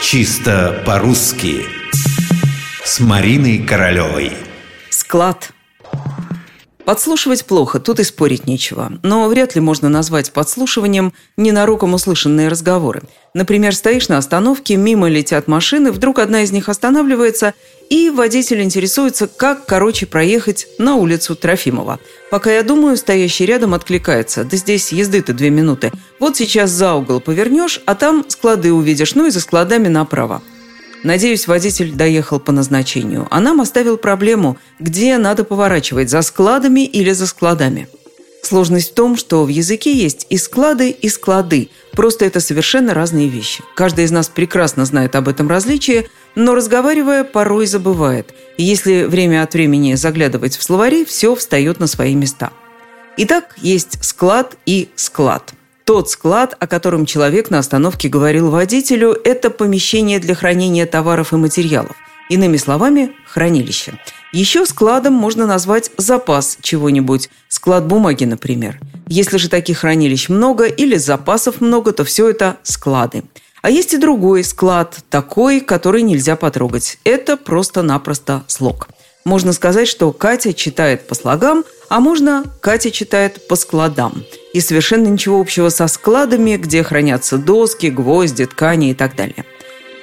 Чисто по-русски. С Мариной Королевой. Склад Подслушивать плохо, тут и спорить нечего. Но вряд ли можно назвать подслушиванием ненароком услышанные разговоры. Например, стоишь на остановке, мимо летят машины, вдруг одна из них останавливается, и водитель интересуется, как, короче, проехать на улицу Трофимова. Пока я думаю, стоящий рядом откликается. Да здесь езды-то две минуты. Вот сейчас за угол повернешь, а там склады увидишь, ну и за складами направо. Надеюсь, водитель доехал по назначению, а нам оставил проблему, где надо поворачивать, за складами или за складами. Сложность в том, что в языке есть и склады, и склады. Просто это совершенно разные вещи. Каждый из нас прекрасно знает об этом различии, но разговаривая, порой забывает. И если время от времени заглядывать в словари, все встает на свои места. Итак, есть склад и склад. Тот склад, о котором человек на остановке говорил водителю, это помещение для хранения товаров и материалов. Иными словами, хранилище. Еще складом можно назвать запас чего-нибудь. Склад бумаги, например. Если же таких хранилищ много или запасов много, то все это склады. А есть и другой склад, такой, который нельзя потрогать. Это просто-напросто слог. Можно сказать, что Катя читает по слогам, а можно Катя читает по складам – и совершенно ничего общего со складами, где хранятся доски, гвозди, ткани и так далее.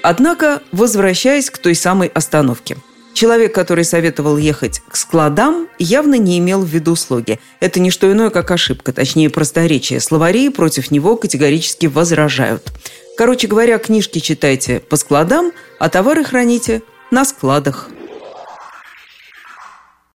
Однако, возвращаясь к той самой остановке. Человек, который советовал ехать к складам, явно не имел в виду слоги. Это не что иное, как ошибка, точнее просторечие. Словари против него категорически возражают. Короче говоря, книжки читайте по складам, а товары храните на складах.